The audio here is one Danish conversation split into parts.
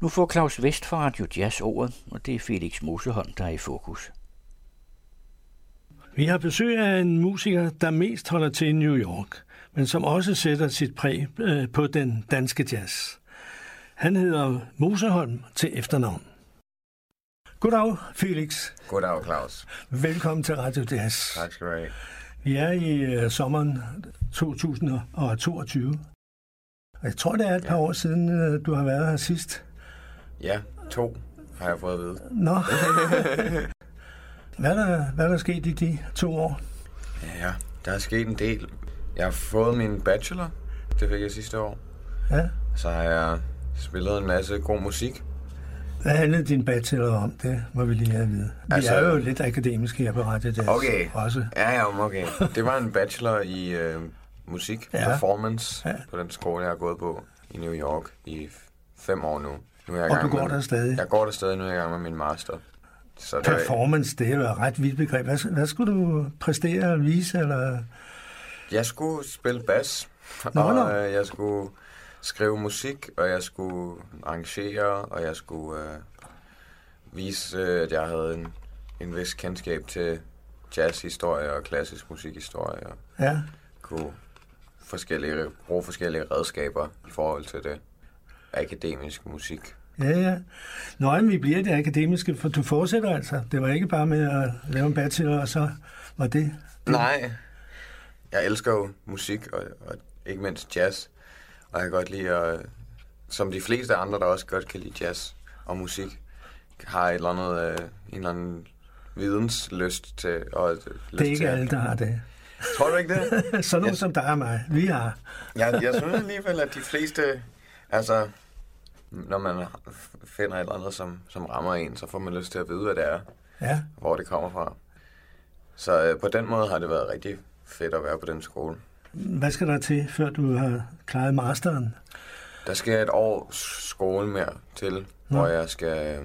Nu får Claus Vest fra Radio Jazz ordet, og det er Felix Moseholm, der er i fokus. Vi har besøg af en musiker, der mest holder til i New York, men som også sætter sit præg øh, på den danske jazz. Han hedder Moseholm til efternavn. Goddag, Felix. Goddag, Claus. Velkommen til Radio Jazz. Tak skal du have. Vi er i uh, sommeren 2022. Og jeg tror, det er et par år siden, uh, du har været her sidst. Ja, to har jeg fået at vide. Nå. hvad, er der, hvad er der sket i de to år? Ja, der er sket en del. Jeg har fået min bachelor. Det fik jeg sidste år. Ja. Så har jeg spillet en masse god musik. Hvad handlede din bachelor om? Det må vi lige have at vide. Vi Altså- er jo lidt akademiske her på Radio Jazz. Okay. Også. Ja, ja, okay. Det var en bachelor i øh, musik, Ja. performance, Ja. på den skole, jeg har gået på i New York i fem år nu. Nu er jeg Og du går med, der stadig? Jeg går der stadig, nu er jeg i gang med min master. Så det er, Performance, det er jo et ret vidt begreb. Hvad, hvad skulle du præstere og vise? Eller? Jeg skulle spille bas, Nå, og nå. øh, jeg skulle skrive musik, og jeg skulle arrangere, og jeg skulle øh, vise, øh, at jeg havde en, en vis kendskab til jazzhistorie og klassisk musikhistorie, og Ja. kunne forskellige, bruge forskellige redskaber i forhold til det akademiske musik. Ja, ja. Nå, men vi bliver det akademiske, for du fortsætter altså. Det var ikke bare med at lave en bachelor, og så var det... Nej, jeg elsker jo musik, og, og ikke mindst jazz. Og jeg kan godt lide at, som de fleste andre, der også godt kan lide jazz og musik, har et eller andet, øh, en eller anden videnslyst til. Og lyst Det er ikke til alle, der har det. Tror du ikke det? Sådan nogen Jeg- som dig og mig, vi har. Jeg, jeg synes alligevel, at de fleste, altså, når man finder et eller andet, som, som rammer en, så får man lyst til at vide, hvad det er, Ja, hvor det kommer fra. Så øh, på den måde har det været rigtig fedt at være på den skole. hvad skal der til, før du har klaret masteren? Der skal et år skole mere til, Nå. hvor jeg skal øh,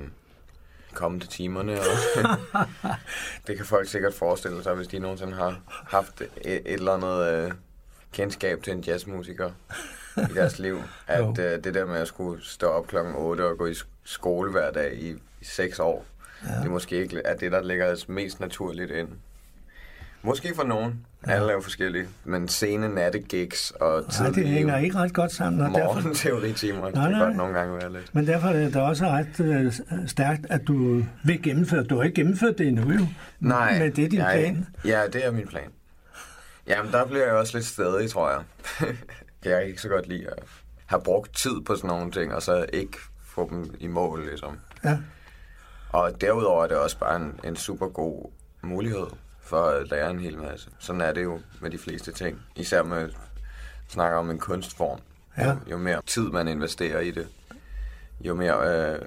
komme til timerne. Og det kan folk sikkert forestille sig, hvis de nogensinde har haft et, et eller andet øh, kendskab til en jazzmusiker i deres liv. At øh, det der med at skulle stå op klokken 8 og gå i sk- skole hver dag i, i 6 år, ja. det er måske ikke er det, der ligger mest naturligt ind. Måske for nogen. Ja. Alle er jo forskellige. Men sene nattegigs og Nej, det tidlige hænger ikke ret godt sammen, og derfor, morgenteoritimer. Det Nej, kan nej. godt nogle gange være lidt. men derfor er det også ret øh, stærkt, at du vil gennemføre. Du har ikke gennemført det endnu, jo. Nej. Men det er din jeg, plan. Ja, det er min plan. Jamen, der bliver jeg også lidt stedig, tror jeg. jeg kan ikke så godt lide at have brugt tid på sådan nogle ting, og så ikke få dem i mål, ligesom. Ja. Og derudover er det også bare en, en super god mulighed for at lære en hel masse. Sådan er det jo med de fleste ting. Især med snakker om en kunstform. Ja. Jo, jo mere tid man investerer i det, jo mere øh,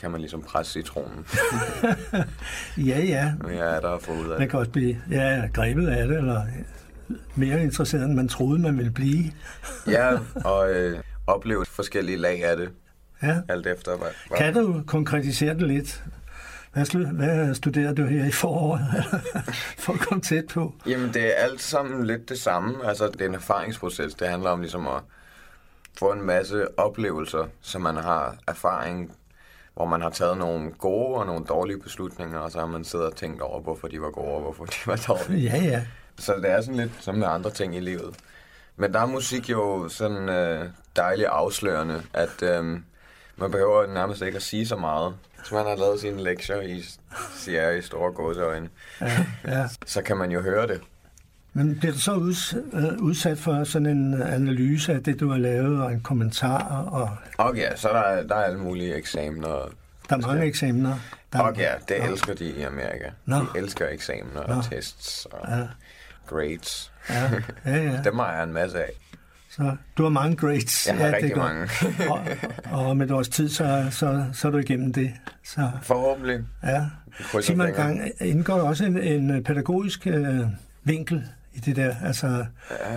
kan man ligesom presse citronen. Ja, ja. Jo mere er der at få ud af Man det. kan også blive ja, grebet af det, eller mere interesseret, end man troede, man ville blive. Ja, og øh, opleve forskellige lag af det, Ja. alt efter hvad. hvad Kan du konkretisere det lidt? Hvad, hvad studerer du her i foråret, for at komme tæt på? Jamen, det er alt sammen lidt det samme. Altså, det er en erfaringsproces. Det handler om ligesom at få en masse oplevelser, så man har erfaring, hvor man har taget nogle gode og nogle dårlige beslutninger, og så har man siddet og tænkt over, hvorfor de var gode og hvorfor de var dårlige. Ja, ja. Så det er sådan lidt som med andre ting i livet. Men der er musik jo sådan øh, dejligt afslørende, at øh, man behøver nærmest ikke at sige så meget. Hvis man har lavet sine lektier i, siger i store gåseøjne, ja, ja. så kan man jo høre det. Men bliver du så øh, udsat for sådan en analyse af det, du har lavet, og en kommentar, og Okay, så der er, der er alle mulige eksamener. der er mange eksamener? Der er- Okay, det elsker de i Amerika. Nå. De elsker eksamener Nå. og tests og Ja, grades. ja, ja, ja. Dem har jeg en masse af. Så du har mange grades. Jeg har ja, det rigtig godt. mange. og, og med et års tid, så, så, så er du igennem det. Så, Forhåbentlig. ja. Sig mig en gang, indgår der også en, en pædagogisk øh, vinkel i det der, altså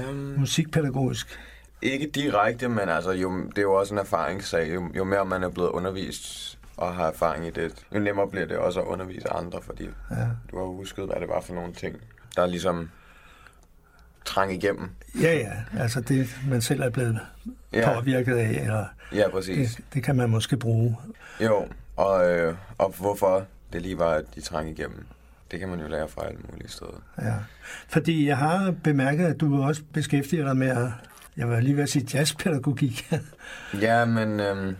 Um, musikpædagogisk? Ikke direkte, men altså, jo, det er jo også en erfaringssag. Jo, jo mere man er blevet undervist og har erfaring i det, jo nemmere bliver det også at undervise andre, fordi Ja. du har husket, hvad det var for nogle ting, der ligesom trænge igennem. Ja, ja. Altså det, man selv er blevet Ja. påvirket af, eller Ja, præcis. det, det kan man måske bruge. Jo, og, øh, og hvorfor det lige var, at de trængte igennem, det kan man jo lære fra alle mulige steder. Ja. Fordi jeg har bemærket, at du også beskæftiger dig med, at, jeg var lige ved at sige jazzpædagogik. Ja, men øhm,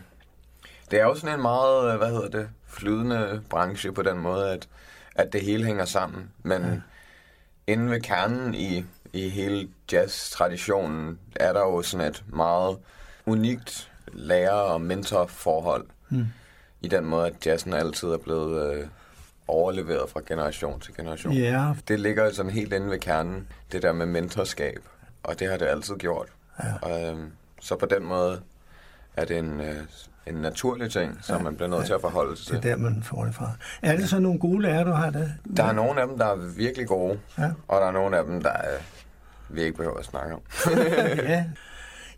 det er jo sådan en meget, øh, hvad hedder det, flydende branche på den måde, at, at det hele hænger sammen. Men ja. inde ved kernen i, i hele jazz-traditionen er der jo sådan et meget unikt lærer- og mentorforhold. Mm. I den måde, at jazzen altid er blevet øh, overleveret fra generation til generation. ja, Det ligger sådan helt inde ved kernen, det der med mentorskab. Og det har det altid gjort. Ja. Og, øhm, så på den måde er det en, øh, en naturlig ting, som man bliver nødt til at forholde sig det er til. der, man får det fra. Er det så nogle gode lærere, du har det? Der er nogle af dem, der er virkelig gode, Ja. og der er nogle af dem, der er, vi ikke behøver at snakke om. ja.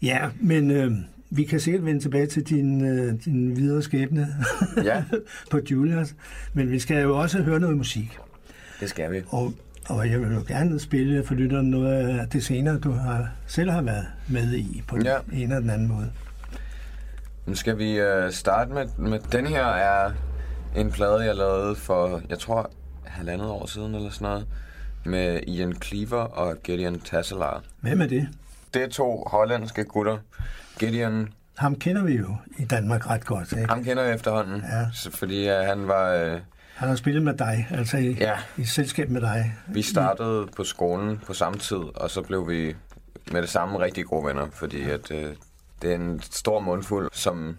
ja, men øh, vi kan sikkert vende tilbage til din, øh, din videre skæbne Ja. på Julius. Men vi skal jo også høre noget musik. Det skal vi. Og, og jeg vil jo gerne spille for lytteren noget af det senere, du har, selv har været med i på den Ja. ene eller den anden måde. Nu skal vi øh, starte med, med den her er en plade, jeg lavede for, jeg tror, halvandet år siden eller sådan noget, med Ian Cleaver og Gideon Tasselar. Hvem er det? Det er to hollandske gutter. Gideon, Ham kender vi jo i Danmark ret godt. Ikke? ham kender jeg efterhånden, Ja. fordi øh, han var... Øh, Han har spillet med dig, altså i, Ja. i selskab med dig. vi startede på skolen på samme tid, og så blev vi med det samme rigtig gode venner, fordi at, øh, det er en stor mundfuld, som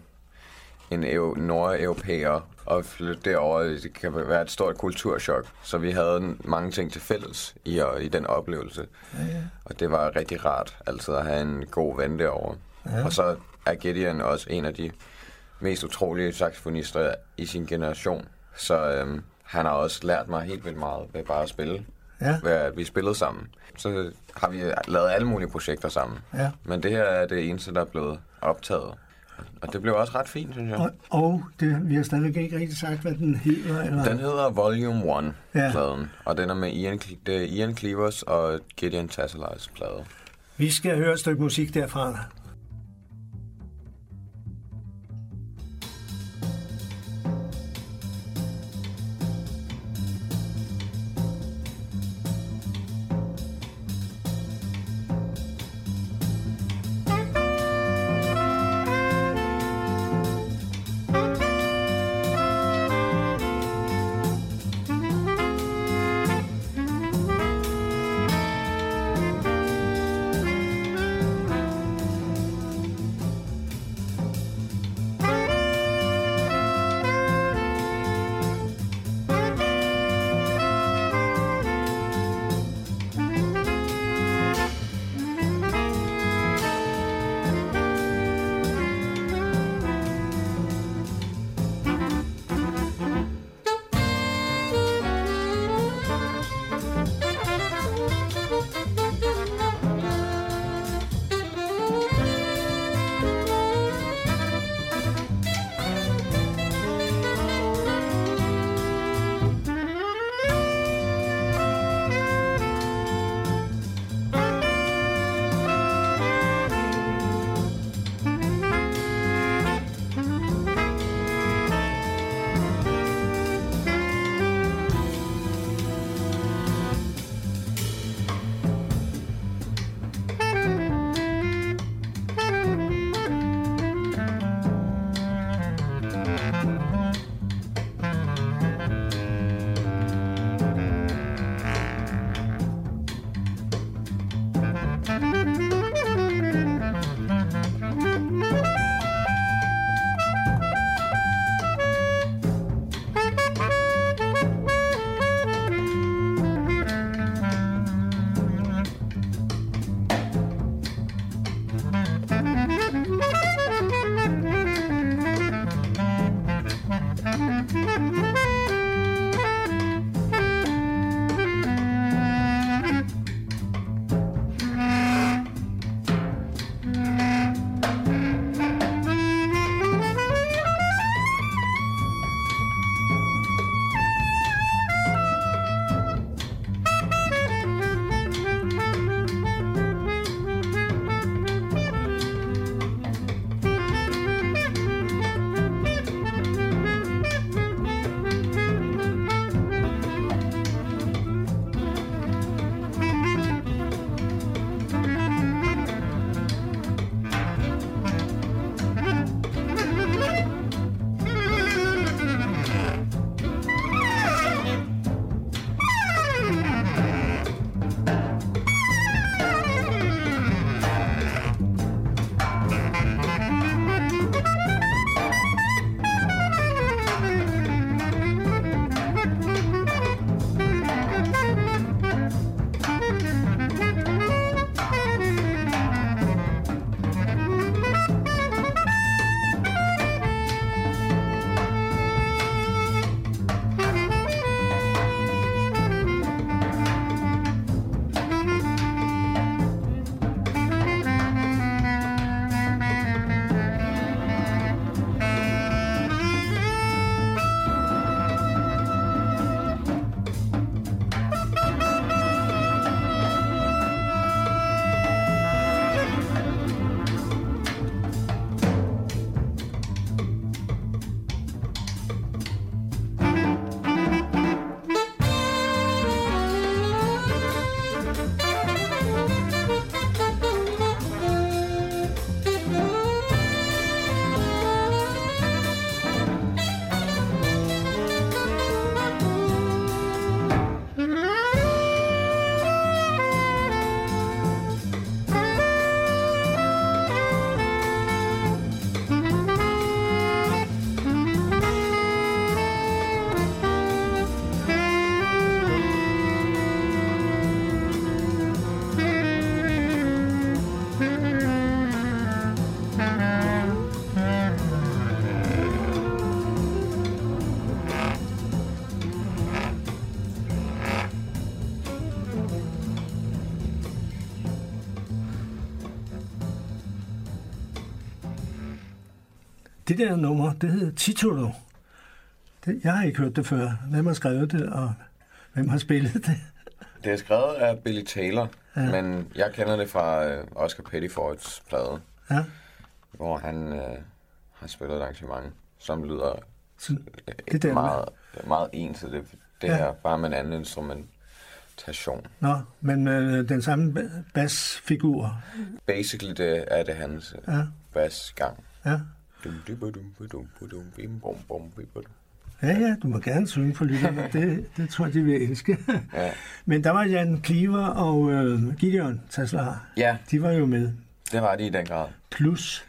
en eu- nordeuropæer og flytte derover, det kan være et stort kulturschok. Så vi havde mange ting til fælles i, og, i den oplevelse. Ja, ja. Og det var rigtig rart altid at have en god ven derovre. Ja. Og så er Gideon også en af de mest utrolige saxofonister i sin generation. Så øhm, han har også lært mig helt vildt meget ved bare at spille. Ja. Ved at vi spillede sammen. Så har vi lavet alle mulige projekter sammen. Ja. Men det her er det eneste, der er blevet optaget. Og det blev også ret fint, synes jeg. Og, og det, vi har stadigvæk ikke rigtig sagt, hvad den hedder. Eller? Den hedder Volume 1, Ja. pladen. Og den er med Ian, det er Ian Cleavers og Gideon Tasselars plade. Vi skal høre et stykke musik derfra. Det der nummer, det hedder Titolo. Det, jeg har ikke hørt det før. Hvem har skrevet det, og hvem har spillet det? Det er skrevet af Billy Taylor, ja. men jeg kender det fra øh, Oscar Pettifords plade, Ja. hvor han øh, har spillet et arrangement, som lyder Så øh, det der meget, meget ens. Det, det Ja. ja. er bare med en anden instrumentation. Nå, men øh, den samme ba- basfigur. Basically det er det hans øh, Ja, basgang. ja. Ja, ja, du må gerne synge for lytterne. Det, det tror jeg, de vil elske. Ja. Men der var Jan Kliver og øh, Gideon Taslar. ja, De var jo med. det var det i den grad. Plus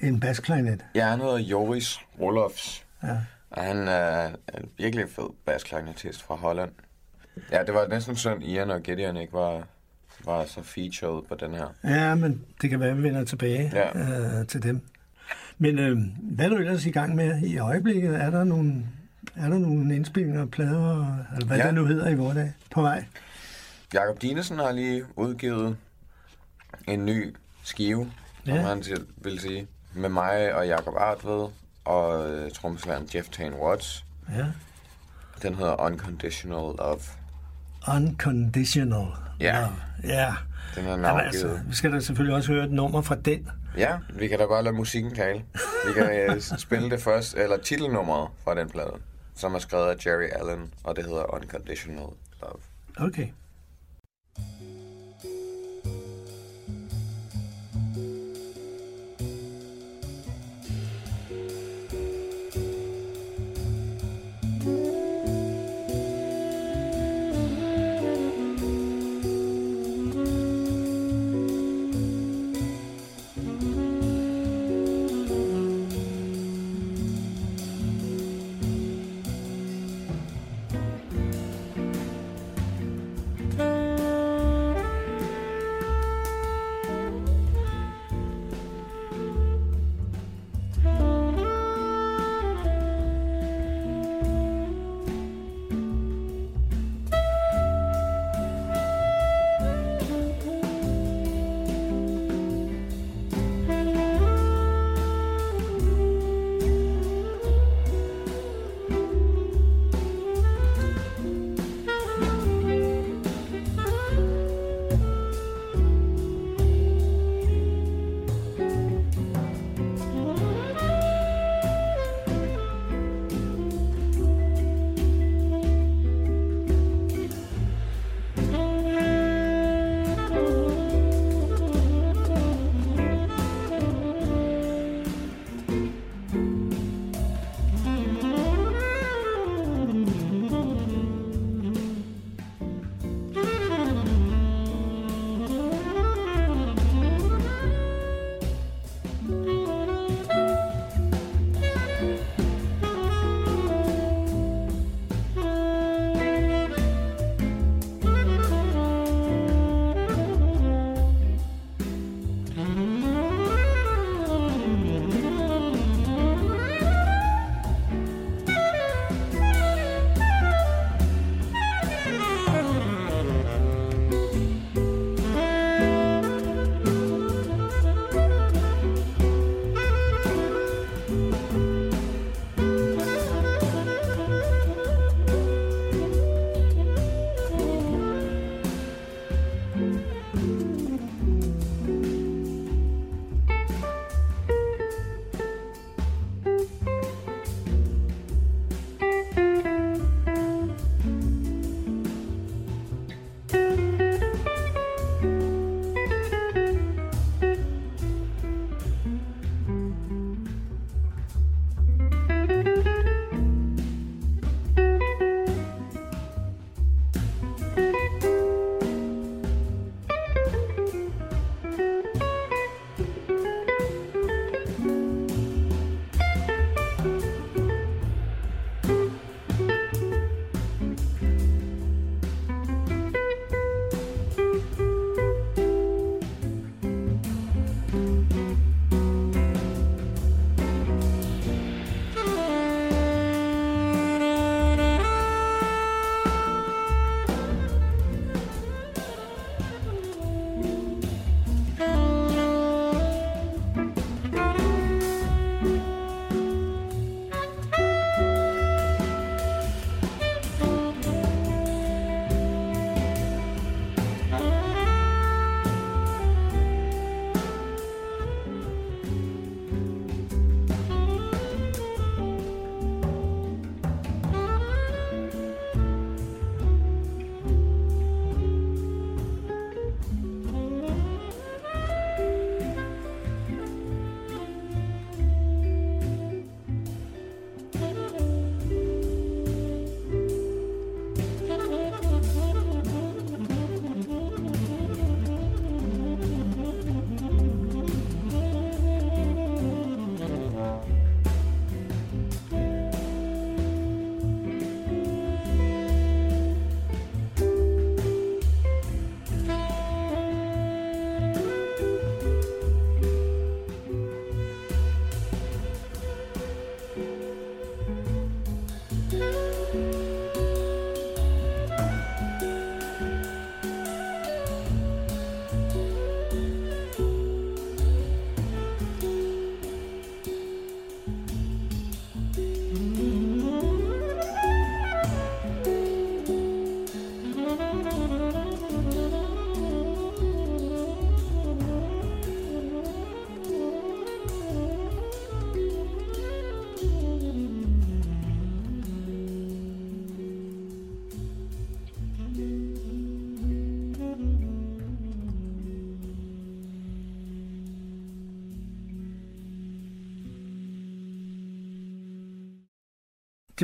en basklarinet. Ja, han hedder Joris Rolofs, Ja. og han er en virkelig fed bassklarinetist fra Holland. Ja, det var næsten synd, Ian og Gideon ikke var, var så featured på den her. ja, men det kan være, at vi vender tilbage Ja. øh, til dem. Men øh, hvad er du ellers i gang med i øjeblikket? Er der nogle, er der nogle indspillinger og plader, eller hvad ja. Det nu hedder i vores dag, på vej? Jakob Dinesen har lige udgivet en ny skive, som Ja. han til- vil sige, med mig og Jakob Artved og øh, trommeslageren Jeff Tane Watts. Ja. Den hedder Unconditional Love. Unconditional. Ja. Love. Ja. Den er navngivet. altså, vi skal da selvfølgelig også høre et nummer fra den. Ja, vi kan da bare lade musikken tale. Vi kan øh, spille det først, eller titelnummeret fra den plade, som er skrevet af Jerry Allen, og det hedder Unconditional Love. Okay.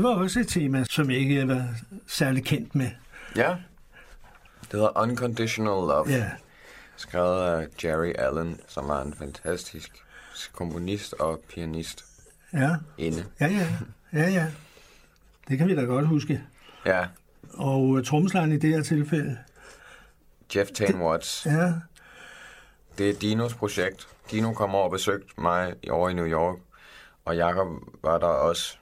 Det var også et tema, som jeg ikke var særlig kendt med. Ja. Det hedder Unconditional Love. Ja, Skrevet af Jerry Allen, som var en fantastisk komponist og pianist ja, inde. ja, ja, ja, ja. Det kan vi da godt huske. Ja. Og uh, trommeslageren i det her tilfælde, Jeff Tane Watts. ja, Det er Dinos projekt. Dino kom over og besøgte mig i- over i New York, og Jakob var der også.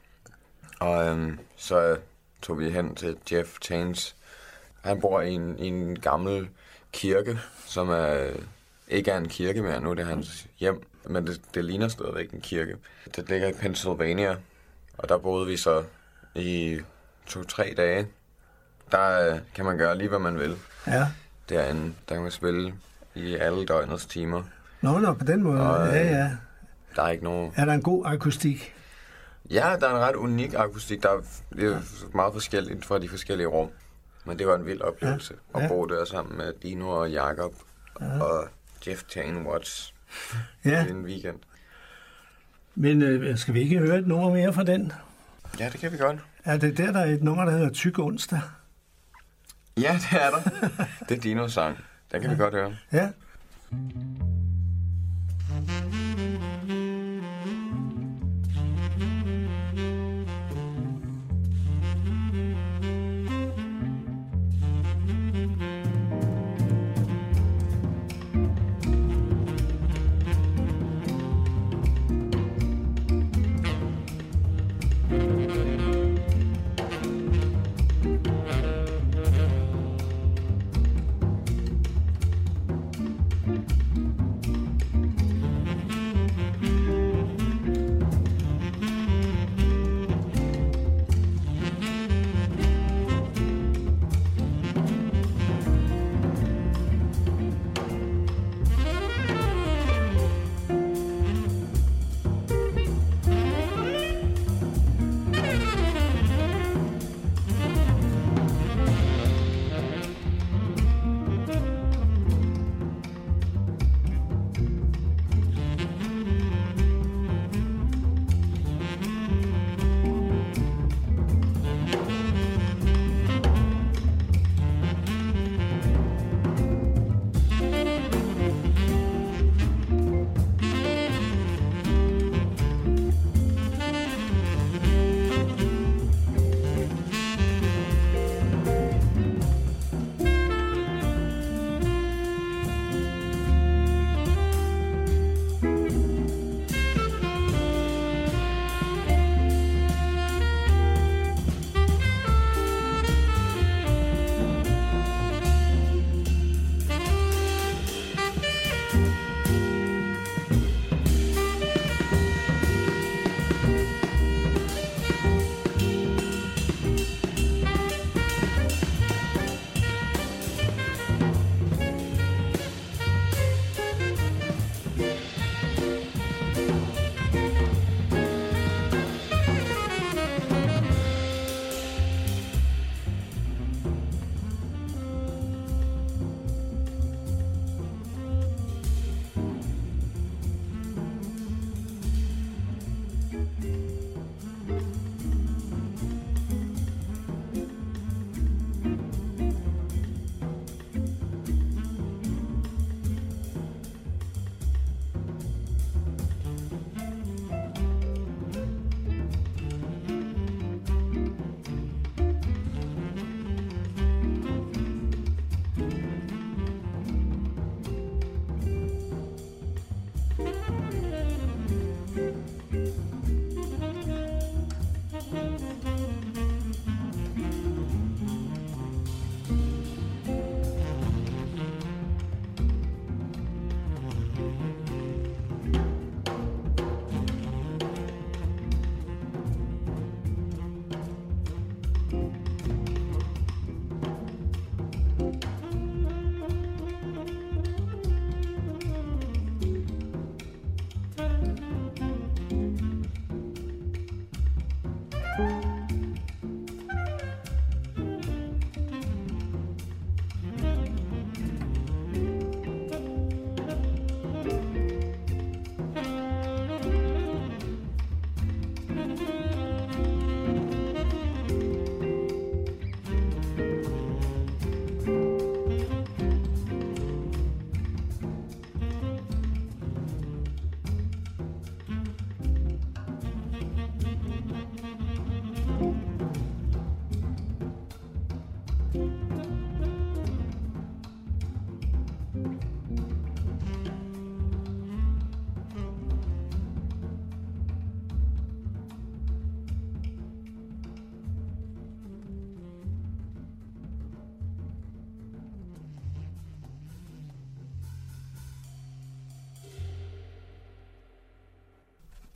Og øhm, så tog vi hen til Jeff Tanes. Han bor i en, i en gammel kirke, som er, ikke er en kirke mere. Nu er det hans hjem, men det, det ligner stadigvæk en kirke. Det ligger i Pennsylvania, og der boede vi så i to-tre dage. Der øh, kan man gøre lige, hvad man vil ja. derinde. Der kan man spille i alle døgnets timer. Nå, nå, på den måde. Og, øh, Ja, ja. Der er ikke nogen... Er der en god akustik? Ja, der er en ret unik akustik. Der er meget forskelligt fra de forskellige rum. Men det var en vild oplevelse Ja, at ja. bo der sammen med Dino og Jakob og Jeff Tane Watts Ja, i en weekend. men øh, skal vi ikke høre et nummer mere fra den? Ja, det kan vi godt. Er det der, der er et nummer, der hedder Tyk onsdag? Ja, det er der. Det er Dinos sang. Den kan vi godt høre. Ja.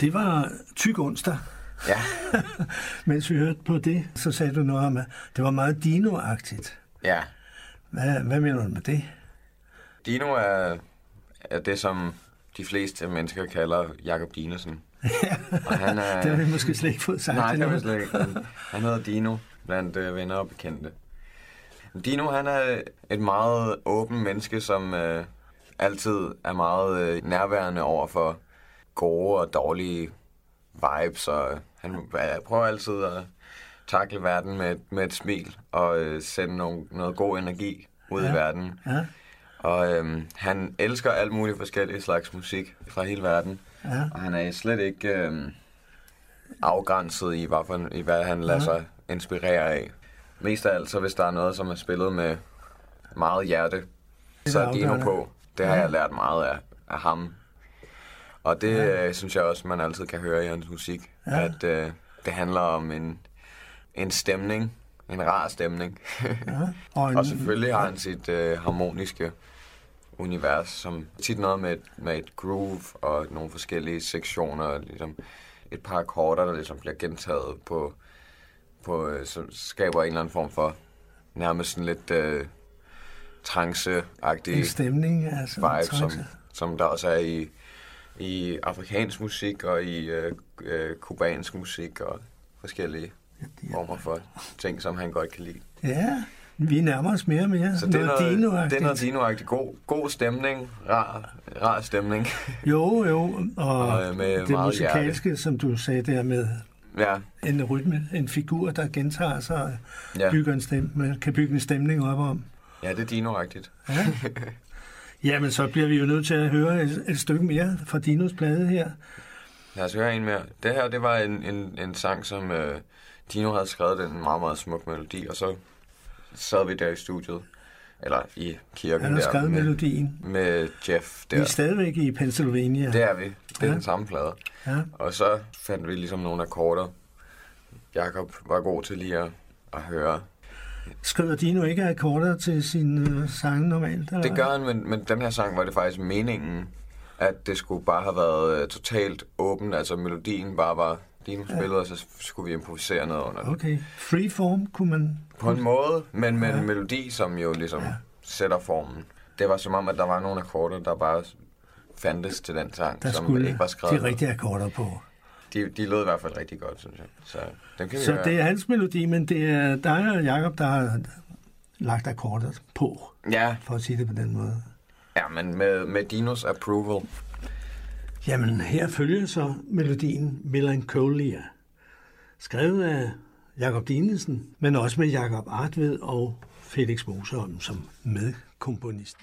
Det var tyk onsdag. Ja, Mens vi hørte på det, så sagde du noget om, at det var meget dino-agtigt. ja. Hvad, hvad mener du med det? Dino er, er det, som de fleste mennesker kalder Jakob Dinesen. Og han er... Det har vi måske slet ikke fået sagt Nej, det har vi slet ikke. Han- Han hedder Dino blandt øh, venner og bekendte. Dino, han er et meget åben menneske, som øh, altid er meget øh, nærværende over for gode og dårlige vibes, og han prøver altid at takle verden med, med et smil og øh, sende nogle, noget god energi ud ja. I verden. Ja, Og øhm, han elsker alt muligt forskellige slags musik fra hele verden. ja, Og han er slet ikke øhm, afgrænset i, hvad, for, i, hvad han lader Ja. sig inspirere af. Mest af alt, så hvis der er noget, som er spillet med meget hjerte, så er Dino på. Det har Ja. jeg lært meget af, af ham. Og det ja. øh, synes jeg også, man altid kan høre i hans musik. Ja. At øh, det handler om en, en stemning. En rar stemning. ja. Og, en, Og selvfølgelig har han sit øh, harmoniske univers, som tit noget med, et- med et groove og nogle forskellige sektioner, ligesom et par akkorder, der ligesom bliver gentaget på, på øh, som skaber en eller anden form for nærmest sådan lidt øh, trance-agtig stemning, altså. vibe, som, som der også er i, i afrikansk musik og i øh, øh, kubansk musik og forskellige former for ting, som han godt kan lide. Ja, vi nærmer os mere og mere. Så det er noget, dino det er noget dino God, god stemning, rar, rar stemning. Jo, jo, og, Og, øh, med det musikalske, som du sagde der med ja, en rytme, en figur, der gentager sig, og ja. bygger en stemme, kan bygge en stemning op om. ja, det er dino-agtigt. Ja. Jamen, så bliver vi jo nødt til at høre et, et stykke mere fra Dinos plade her. Lad os høre en mere. Det her, det var en, en, en sang, som øh, Dino havde skrevet den meget, meget smuk melodi, og så sad vi der i studiet, eller i kirken Han har der, skrevet med, melodien. med Jeff Vi er der. stadigvæk i Pennsylvania. Det er vi. Det er Ja. den samme plade. Ja. Og så fandt vi ligesom nogle akkorder. Jakob var god til lige at, at høre. Skriver Dino ikke akkorder til sin øh, sange normalt? Eller? Det gør han, men, men den her sang var det faktisk meningen, at det skulle bare have været øh, totalt åbent. Altså melodien bare var, Dino spillede, og så skulle vi improvisere noget under. den. Okay. Freeform kunne man... På en måde, men med Ja. en melodi, som jo ligesom Ja. sætter formen. Det var som om, at der var nogle akkorder, der bare fandtes til den sang, Der som ikke var skrevet. de rigtige akkorder på. De, de lød i hvert fald rigtig godt, synes jeg. Så dem kan vi Så høre. det er hans melodi, men det er dig og Jacob, der har lagt akkorder på, Ja, for at sige det på den måde. ja, men med, med Dinos approval. Jamen, her følger så melodien Melancholia, skrevet af Jakob Dinesen, men også med Jakob Artved og Felix Moseholm som medkomponist.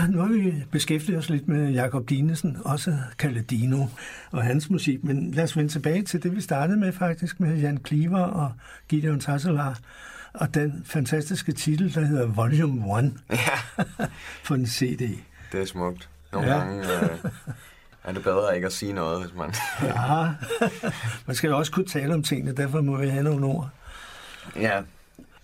Ja, nu har vi beskæftiget os lidt med Jakob Dinesen, også kaldet Dino, og hans musik. Men lad os vende tilbage til det, vi startede med faktisk, med Jan Kliver og Gideon Tasselar, og den fantastiske titel, der hedder Volume 1 Ja, for en CD. det er smukt. Nogle Ja. gange øh, er det bedre ikke at sige noget, hvis man... Ja, man skal jo også kunne tale om tingene, derfor må vi have nogle ord. ja,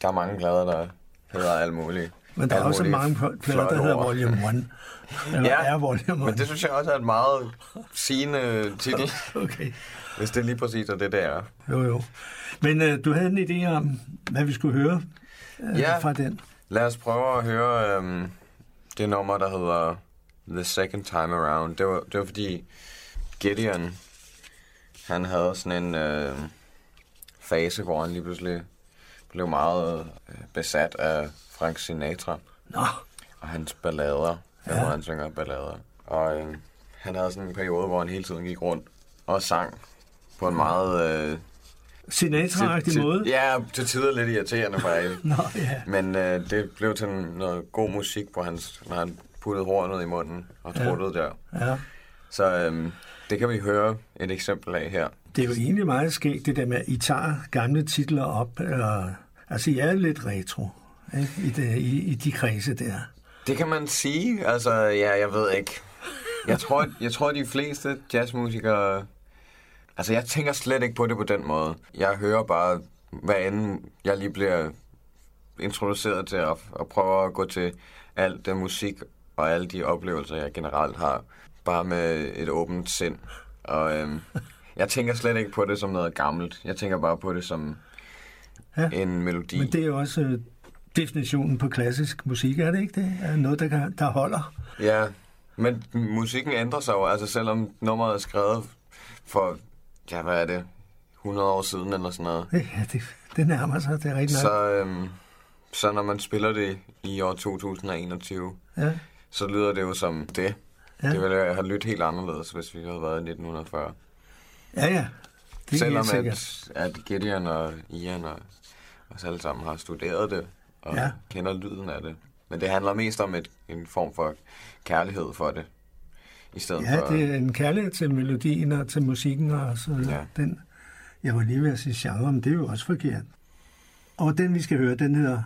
der er mange plader, der hedder alt muligt. Men der er også mange pl- plader, der hedder. Volume 1. Eller Ja, er Volume 1. Men det synes jeg også er et meget sigende titel, Okay, hvis det lige præcis er det, der er. jo jo. Men øh, du havde en idé om, hvad vi skulle høre øh, Ja. fra den. Lad os prøve at høre øhm, det nummer, der hedder The Second Time Around. Det var, det var fordi Gideon, han havde sådan en øh, fase, hvor han lige pludselig blev meget øh, besat af Frank Sinatra Nå, og hans ballader. Ja. Ja. Hvor han synger ballader. Og øh, han havde sådan en periode, hvor han hele tiden gik rundt og sang på en meget... Øh, Sinatra-agtig måde. Ja, til tider lidt irriterende faktisk. Nå, ja. Men øh, det blev til noget god musik, hvor han, når han puttede hornet i munden og Ja. truttede der. ja. Så øhm, det kan vi høre et eksempel af her. Det er jo egentlig meget skægt, det der med, at I tager gamle titler op. Eller, altså, I er lidt retro ikke? I, det, i, i de kredse der. Det kan man sige. Altså, ja, jeg ved ikke. Jeg tror, jeg tror de fleste jazzmusikere... Altså, jeg tænker slet ikke på det på den måde. Jeg hører bare, hvad end jeg lige bliver introduceret til at, at prøve at gå til alt den musik og alle de oplevelser, jeg generelt har. Bare med et åbent sind. Og øhm, jeg tænker slet ikke på det som noget gammelt. Jeg tænker bare på det som Ja. en melodi. Men det er jo også definitionen på klassisk musik, er det ikke det? Er noget, der, kan, der holder? Ja, men musikken ændrer sig jo. Altså selvom nummeret er skrevet for, ja hvad er det, 100 år siden eller sådan noget. Ja, det, det nærmer sig, det er rigtig. Så, øhm, så når man spiller det i år 2021, Ja, så lyder det jo som det. Ja. Det ville have lyttet helt anderledes, hvis vi havde været i 1940. ja, ja. Det er Selvom at, at Gideon og Ian og os alle sammen har studeret det og Ja. kender lyden af det. Men det handler mest om et, en form for kærlighed for det. I stedet Ja, for... det er en kærlighed til melodien og til musikken og så Ja. den, jeg var lige ved at sige genre, men det er jo også forkert. Og den, vi skal høre, den hedder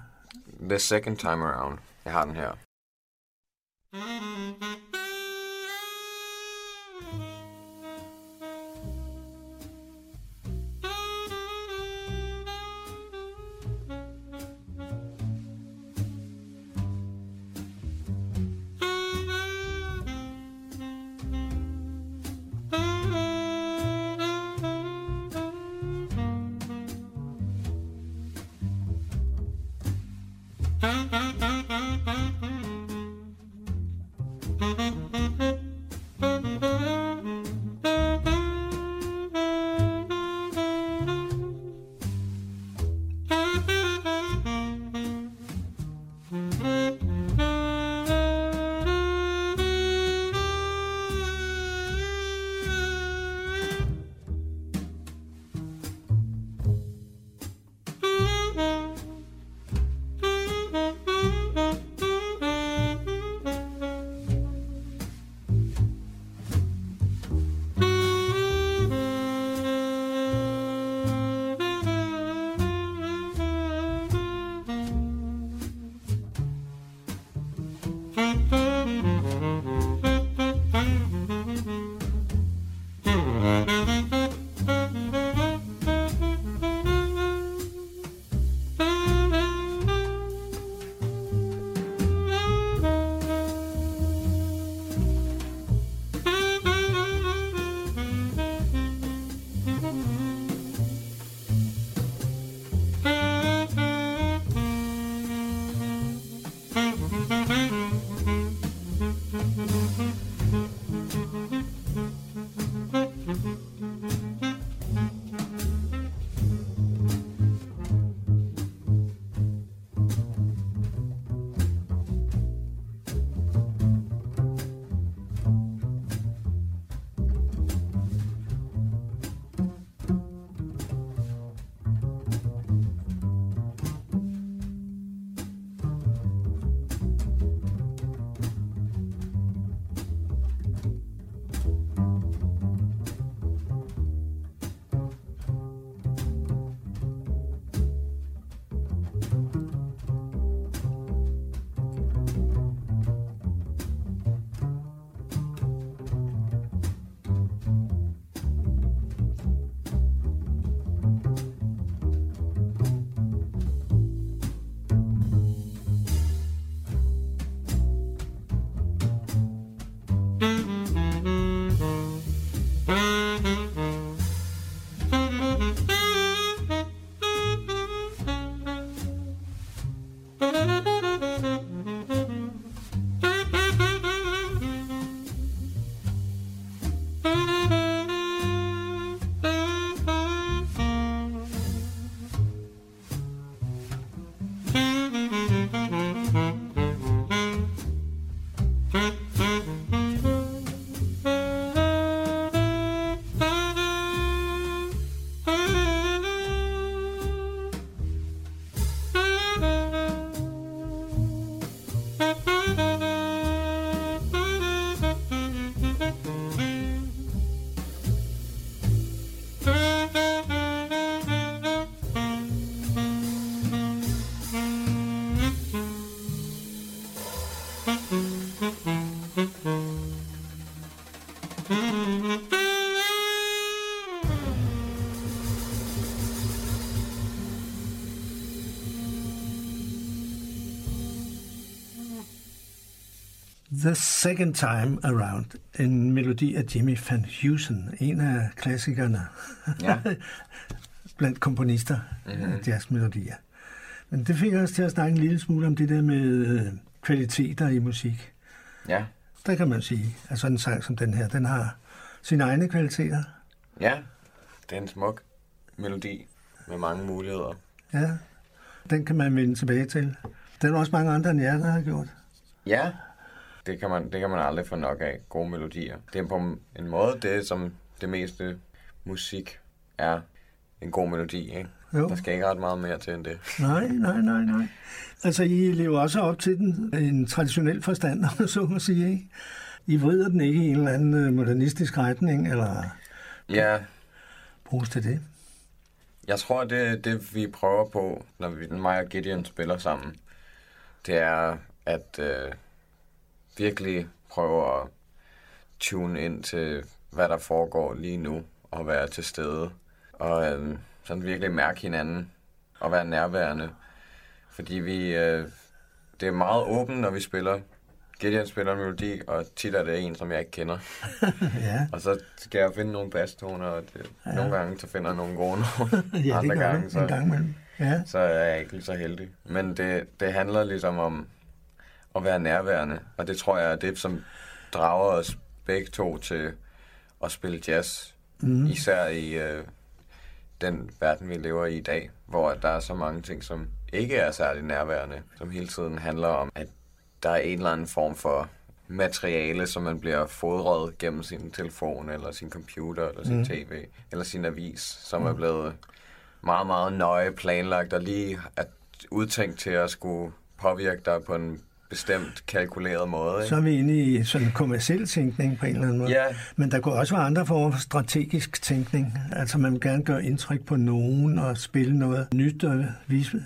The second time around. Jeg har den her. The Second Time Around, en melodi af Jimmy Van Heusen, en af klassikerne Ja. blandt komponister mm-hmm. af jazzmelodier. Men det fik os til at snakke en lille smule om det der med øh, kvaliteter i musik. Ja. Der kan man sige, at sådan en sang som den her, den har sine egne kvaliteter. Ja. Det er en smuk melodi med mange muligheder. Ja, den kan man vende tilbage til. Det er der også mange andre end jer, der har gjort. Ja. Det kan, man, det kan man aldrig få nok af. Gode melodier. Det er på en måde det, som det meste musik er en god melodi. Ikke? Jo. Der skal ikke ret meget mere til end det. Nej, nej, nej, nej. Altså, I lever også op til den en traditionel forstand, om så må sige, ikke? I vrider den ikke i en eller anden øh, modernistisk retning, eller Ja, bruges til det? Jeg tror, det det, vi prøver på, når vi, mig og Gideon spiller sammen, det er at øh, virkelig prøve at tune ind til, hvad der foregår lige nu, og være til stede, og øh, sådan virkelig mærke hinanden, og være nærværende. Fordi vi, øh, det er meget åbent, når vi spiller. Gideon spiller en melodi, og tit er det en, som jeg ikke kender. ja, Og så skal jeg finde nogle basstoner, og det, ja. nogle gange så finder jeg nogle gode nogle. ja det Andre gør gange, det så- en gang imellem. Ja, så er jeg ikke lige så heldig. Men det, det handler ligesom om at være nærværende, og det tror jeg er det, som drager os begge to til at spille jazz. Mm. Især i øh, den verden, vi lever i i dag, hvor der er så mange ting, som ikke er særlig nærværende, som hele tiden handler om, at der er en eller anden form for materiale, som man bliver fodret gennem sin telefon, eller sin computer, eller sin mm. tv, eller sin avis, som mm. er blevet meget, meget nøje planlagt, og lige er udtænkt til at skulle påvirke dig på en bestemt kalkuleret måde. Ikke? Så er vi inde i sådan en kommersiel tænkning på en eller anden måde. Ja. Men der kunne også være andre former for strategisk tænkning. Altså man vil gerne gøre indtryk på nogen og spille noget nyt og vise.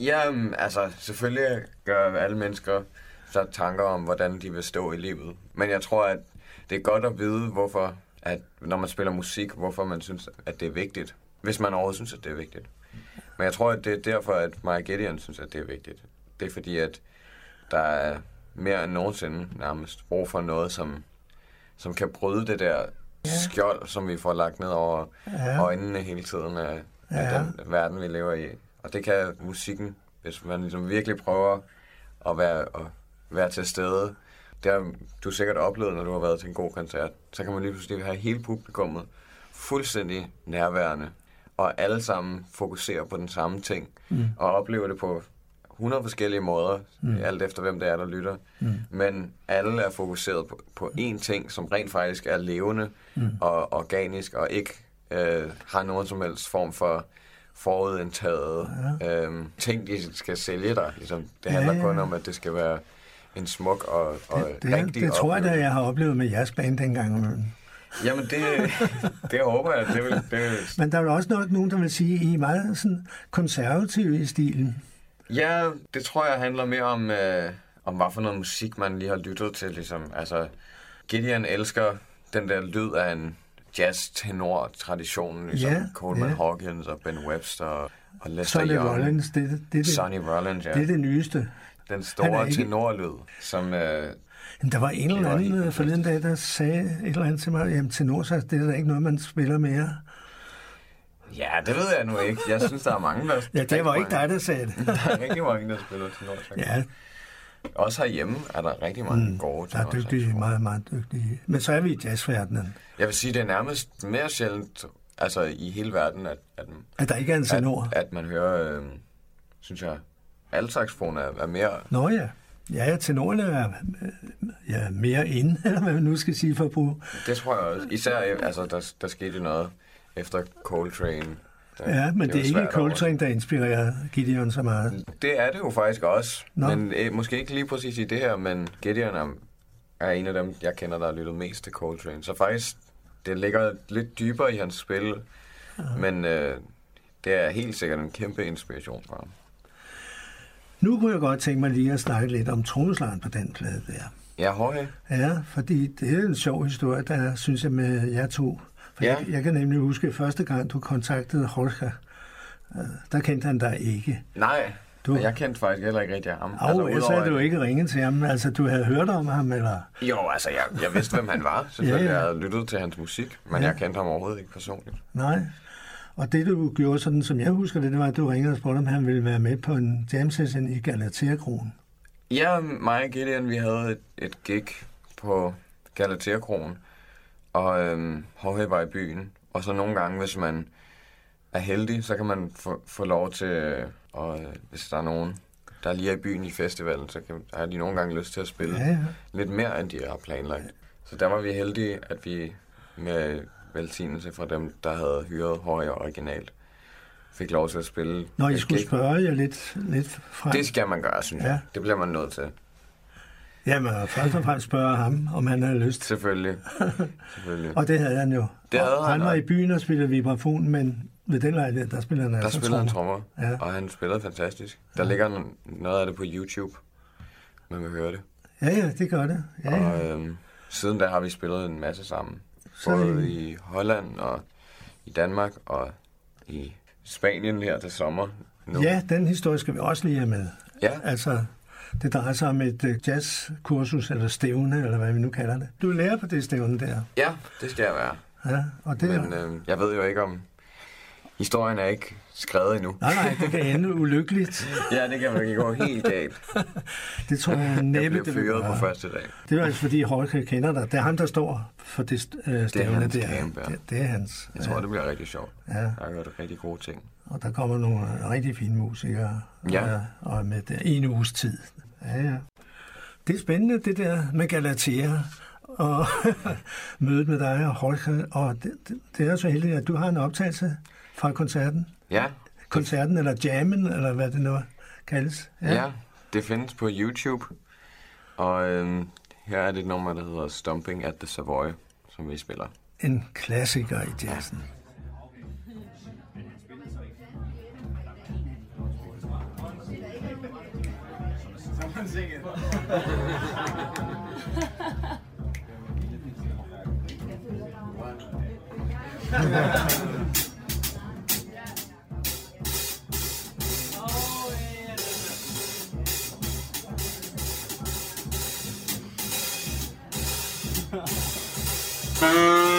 Ja, altså selvfølgelig gør alle mennesker så tanker om, hvordan de vil stå i livet. Men jeg tror, at det er godt at vide, hvorfor, at når man spiller musik, hvorfor man synes, at det er vigtigt. Hvis man overhovedet synes, at det er vigtigt. Men jeg tror, at det er derfor, at Mike Gideon synes, at det er vigtigt. Det er fordi, at der er mere end nogensinde nærmest brug for noget, som, som kan bryde det der ja. skjold, som vi får lagt ned over ja. øjnene hele tiden af, ja. af den verden, vi lever i. Og det kan musikken, hvis man ligesom virkelig prøver at være, at være til stede. Det har du sikkert oplevet, når du har været til en god koncert. Så kan man lige pludselig have hele publikummet fuldstændig nærværende, og alle sammen fokuserer på den samme ting, mm. og oplever det på 100 forskellige måder, mm. alt efter hvem det er, der lytter. Mm. Men alle er fokuseret på, på én ting, som rent faktisk er levende mm. og organisk, og ikke øh, har nogen som helst form for forudindtaget ja. øh, ting, de skal sælge dig. Ligesom, det handler ja, ja. kun om, at det skal være en smuk og, og det, det, rigtig Det tror jeg da, jeg har oplevet med jeres band dengang. Jamen, det, det håber jeg. Det vil, det vil... Men der er jo også nok nogen, der vil sige, at I er meget sådan konservative i stilen. Ja, det tror jeg handler mere om, øh, om hvad for noget musik, man lige har lyttet til. Ligesom. Altså, Gideon elsker den der lyd af en jazz-tenor-tradition, ligesom ja, Coleman ja. Hawkins og Ben Webster og Lester Sonny Young. Rollins, det, det, det, Sonny Rollins, ja. Det er det nyeste. Den store ikke... tenorlyd, som... Øh, der var en eller anden forleden dag, der sagde et eller andet til mig, jamen tenor, så det er da ikke noget, man spiller mere. Ja, det ved jeg nu ikke. Jeg synes, der er mange, der... ja, det var ikke dig, der sagde det. der er rigtig mange, der spiller tenor. Ja. Også herhjemme er der rigtig mange mm, gode Der er dygtige, meget, meget dygtige. Men så er vi i jazzverdenen. Jeg vil sige, det er nærmest mere sjældent altså i hele verden, at, at, at der ikke er en tenor. At, at man hører, øh, synes jeg, altsaxofon er, er mere... Nå ja. Ja, ja, tenorerne er ja, mere ind, eller hvad man nu skal sige for at bruge. Det tror jeg også. Især, altså, der, der skete noget efter Coltrane. Der, ja, men det, det er ikke Coltrane, der inspirerer Gideon så meget. Det er det jo faktisk også. Nå. Men eh, måske ikke lige præcis i det her, men Gideon er, er en af dem, jeg kender, der har lyttet mest til Coltrane. Så faktisk, det ligger lidt dybere i hans spil, ja. men øh, det er helt sikkert en kæmpe inspiration for ham. Nu kunne jeg godt tænke mig lige at snakke lidt om trommeslageren på den plade der. Ja, Jorge. Ja, fordi det er en sjov historie, der synes jeg med jer to. For ja. jeg, jeg kan nemlig huske, at første gang du kontaktede Jorge, øh, der kendte han dig ikke. Nej, du... jeg kendte faktisk heller ikke rigtig ham. Au, altså, jeg sagde, at du ikke ringet til ham. Altså, du havde hørt om ham, eller? Jo, altså, jeg, jeg vidste, hvem han var. Selvfølgelig, ja, ja. jeg havde lyttet til hans musik, men ja. jeg kendte ham overhovedet ikke personligt. Nej, og det du gjorde, sådan som jeg husker det, det var, at du ringede og spurgte, om han ville være med på en jam session i Galatea-kronen. Ja, mig og Gideon, vi havde et, et gig på Galatea-kronen, og øhm, var i byen. Og så nogle gange, hvis man er heldig, så kan man få, få lov til, og øh, hvis der er nogen, der lige er i byen i festivalen, så kan, har de nogle gange lyst til at spille ja, ja. lidt mere, end de har planlagt. Så der var vi heldige, at vi med velsignelse fra dem, der havde hyret Høje originalt. Fik lov til at spille. Når I skulle gik. spørge jer lidt, lidt frem. Det skal man gøre, synes ja. jeg. Det bliver man nødt til. Ja, men først og fremmest spørge ham, om han havde lyst. Selvfølgelig. Selvfølgelig. og det havde han jo. Det havde han. Han var i byen og spillede vibrafon, men ved den lejlighed, der spiller han der altså spiller han trommer, ja. og han spillede fantastisk. Der ja. ligger noget af det på YouTube. Man kan høre det. Ja, ja, det gør det. Ja, ja. Og øhm, siden da har vi spillet en masse sammen. Både i Holland og i Danmark og i Spanien her til sommer. Nu. Ja, den historie skal vi også lige have med. Ja. Altså, det drejer sig om et uh, jazzkursus, eller stævne, eller hvad vi nu kalder det. Du er lærer på det stævne der. Ja, det skal jeg være. Ja, og det Men øh, jeg ved jo ikke om... Historien er ikke skrevet endnu. Nej, nej, det kan ende ulykkeligt. ja, det kan man gå helt galt. Det tror jeg næppe, Jeg det vil fyret på første dag. Det er altså fordi Jorge kender dig. Det er ham, der står for det øh, stævne hans der. camp, ja. det, det er hans. Jeg tror, det bliver rigtig sjovt. Ja. Jeg har gjort rigtig gode ting. Og der kommer nogle rigtig fine musikere Ja. og, er med der en uges tid. Ja, ja. Det er spændende, det der med Galatea og mødet med dig og Jorge. Og det, det, det er så heldigt, at du har en optagelse fra koncerten. Ja, Koncerten eller jammen, eller hvad det nu kaldes. ja. ja det findes på YouTube. Og øhm, her er det et nummer, der hedder Stomping at the Savoy, som vi spiller. En klassiker i jazzen. singing. oh, yeah.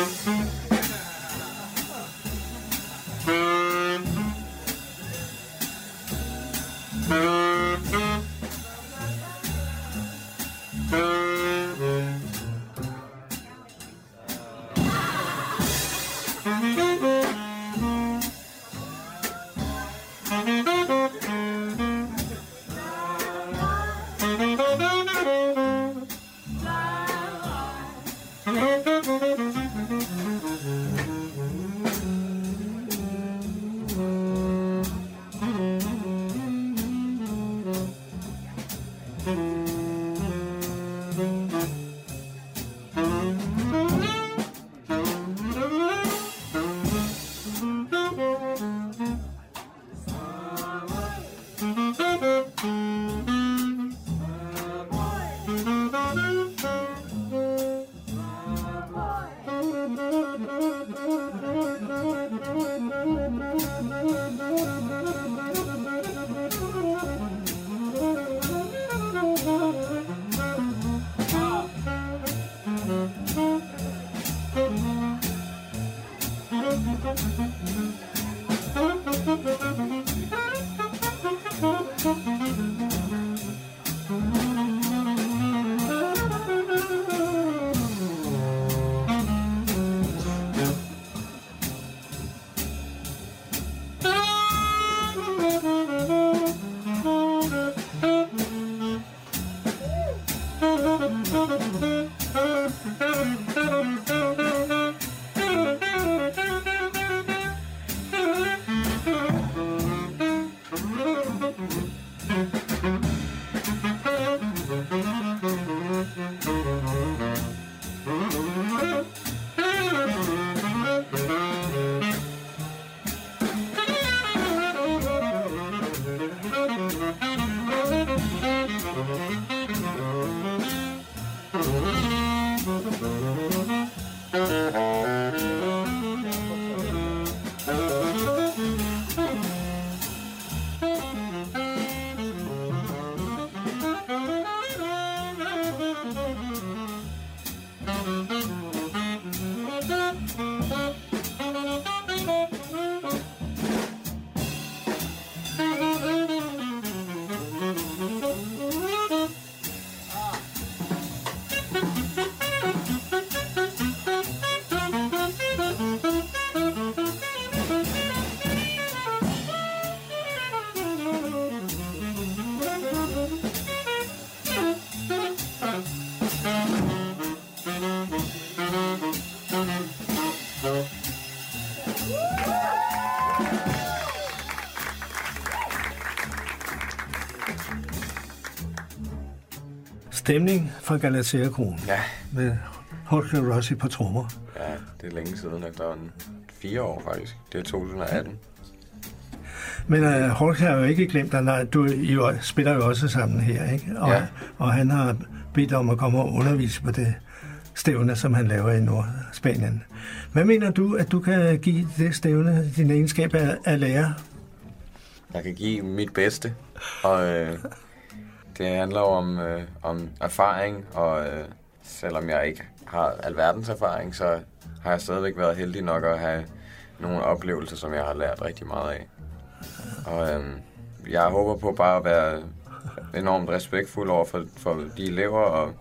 Stemning fra Galatea Kronen Ja, med Jorge Rossi på trommer. ja, det er længe siden efterhånden. Fire år faktisk. Det er 2018. Men uh, Jorge har jo ikke glemt dig. Nej, du I jo, spiller jo også sammen her, ikke? Og, Ja. og han har bedt om at komme og undervise på det stævne, som han laver i Nordspanien. Hvad mener du, at du kan give det stævne din egenskab af, af lærer? Jeg kan give mit bedste, og øh, det handler om, øh, om erfaring, og øh, selvom jeg ikke har alverdens erfaring, så har jeg stadigvæk været heldig nok at have nogle oplevelser, som jeg har lært rigtig meget af. Og øh, jeg håber på bare at være enormt respektfuld over for, for de elever og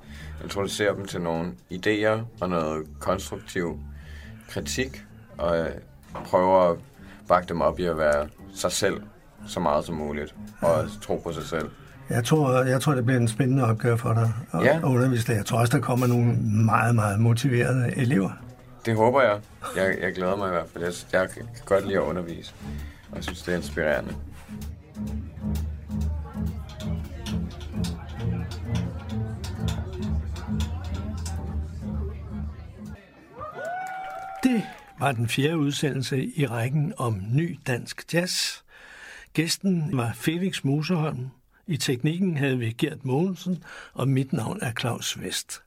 introducere dem til nogle idéer og noget konstruktiv kritik og øh, prøve at bakke dem op i at være sig selv så meget som muligt og tro på sig selv. Jeg tror, jeg tror, det bliver en spændende opgave for dig at Ja. undervise dig. Jeg tror også, der kommer nogle meget, meget motiverede elever. Det håber jeg. Jeg, jeg glæder mig i hvert fald. Jeg, jeg kan godt lide at undervise, og jeg synes, det er inspirerende. Det var den fjerde udsendelse i rækken om ny dansk jazz. Gæsten var Felix Moserholm. I teknikken havde vi Gert Mogensen, og mit navn er Claus Vest.